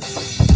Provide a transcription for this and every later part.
Bye.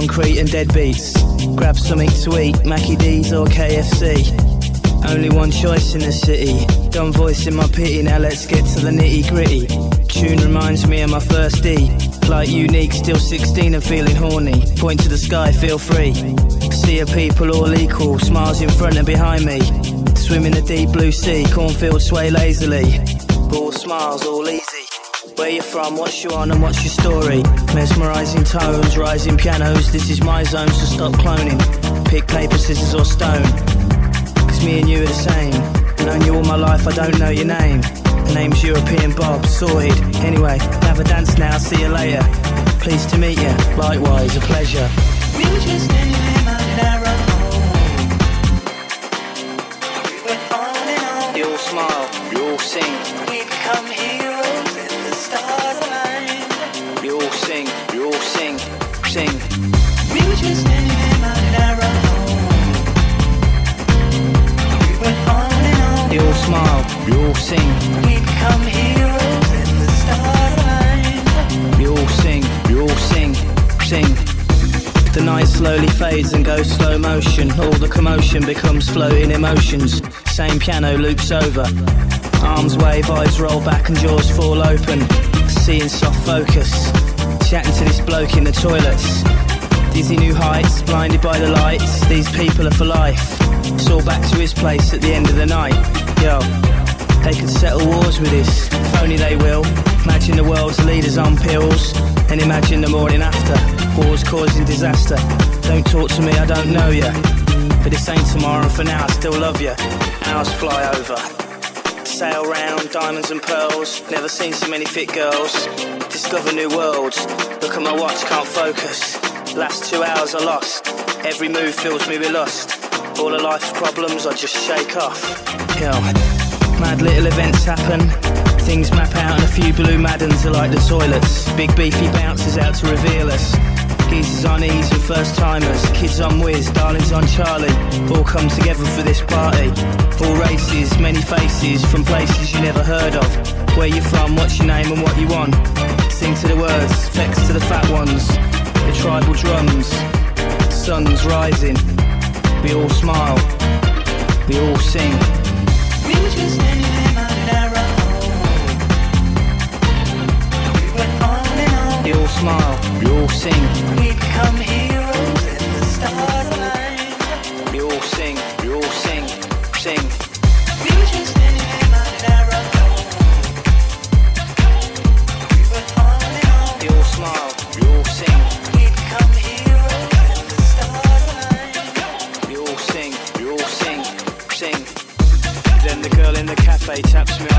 Concrete and dead beats. Grab something eat, Mackie D's or KFC. Only one choice in the city. Dumb voice in my pity, now let's get to the nitty gritty. Tune reminds me of my first D. Like unique, still 16 and feeling horny. Point to the sky, feel free. See a people all equal, smiles in front and behind me. Swim in the deep blue sea, cornfields sway lazily. All smiles, all easy. Where you from, what's you on and what's your story? Mesmerizing tones, rising pianos, this is my zone, so stop cloning. Pick paper, scissors or stone. Cause me and you are the same. Known you all my life, I don't know your name. The name's European Bob, sorted. Anyway, have a dance now, see you later. Pleased to meet you, likewise, a pleasure. We were just fades and goes slow motion. All the commotion becomes floating emotions. Same piano loops over. Arms wave, eyes roll back and jaws fall open. Seeing soft focus. Chatting to this bloke in the toilets. Dizzy new heights, blinded by the lights. These people are for life. It's all back to his place at the end of the night. Yo, they could settle wars with this. If only they will. Imagine the world's leaders on pills. And imagine the morning after. Wars causing disaster. Don't talk to me, I don't know ya. But this ain't tomorrow, and for now I still love ya. Hours fly over. Sail round, diamonds and pearls. Never seen so many fit girls. Discover new worlds. Look at my watch, can't focus. Last two hours are lost. Every move fills me with lust. All of life's problems I just shake off. Yo, mad little events happen. Things map out and a few blue maddens are like the toilets. Big beefy bounces out to reveal us. Geezers on E's and first timers, kids on whiz, darlings on Charlie. All come together for this party. All races, many faces from places you never heard of. Where you from, what's your name and what you want. Sing to the words, flex to the fat ones. The tribal drums, sun's rising. We all smile, we all sing. We were just standing smile, we all sing. We become heroes and the stars aligned. We all sing, we all sing, sing. We were just standing in my home. We on and on. We all smile, we all sing. We become heroes and the stars aligned. We all sing, we all sing, sing. Then the girl in the cafe taps me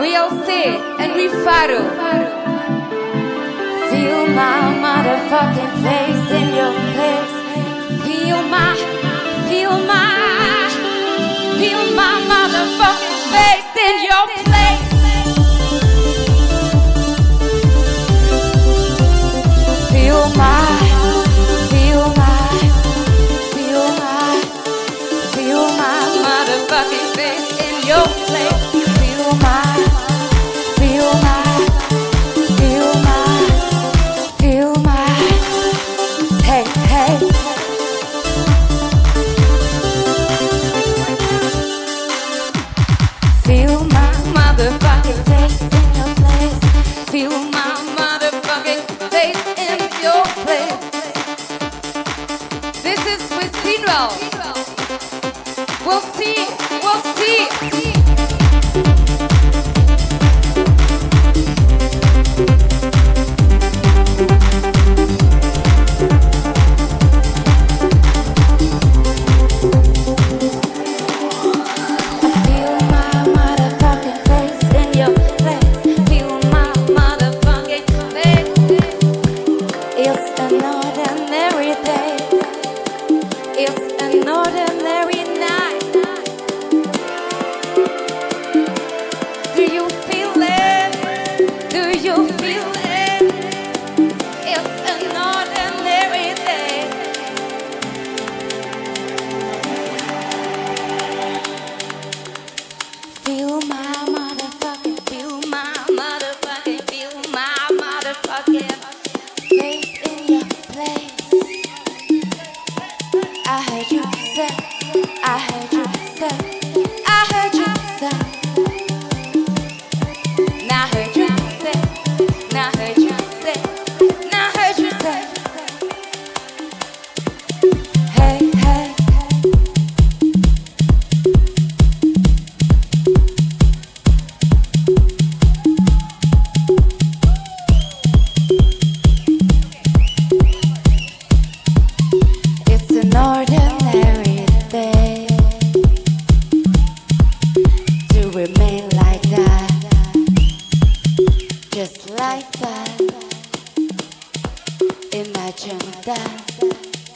we all see, and we follow. Feel my motherfucking face in your face. Feel my, feel my, feel my motherfucking face in your place. in my jungle.